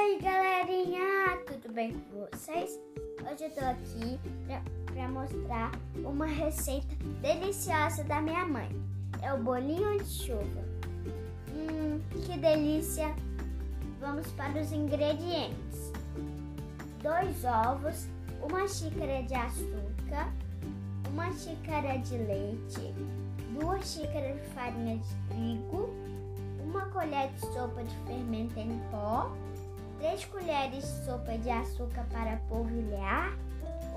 aí galerinha, tudo bem com vocês? Hoje eu tô aqui pra, pra mostrar uma receita deliciosa da minha mãe. É o bolinho de chuva. Hum, que delícia! Vamos para os ingredientes: dois ovos, uma xícara de açúcar, uma xícara de leite, duas xícaras de farinha de trigo, uma colher de sopa de fermento em pó três colheres de sopa de açúcar para polvilhar,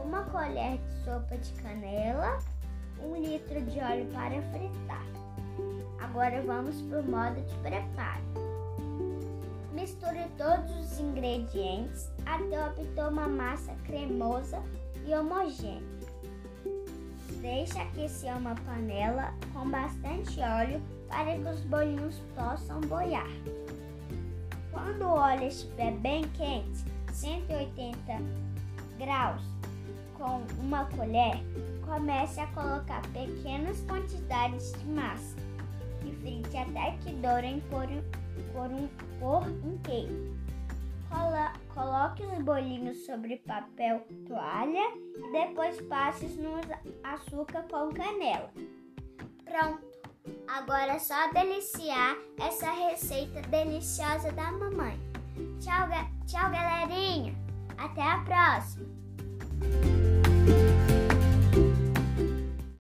uma colher de sopa de canela, um litro de óleo para fritar. Agora vamos para o modo de preparo. Misture todos os ingredientes até obter uma massa cremosa e homogênea. Deixe aquecer uma panela com bastante óleo para que os bolinhos possam boiar. Óleo estiver bem quente, 180 graus, com uma colher, comece a colocar pequenas quantidades de massa e frite até que dourem por, por, um, por inteiro. Coloque os bolinhos sobre papel toalha e depois passe no açúcar com canela. Pronto! Agora é só deliciar essa receita deliciosa da mamãe. Tchau, tchau galerinha! Até a próxima!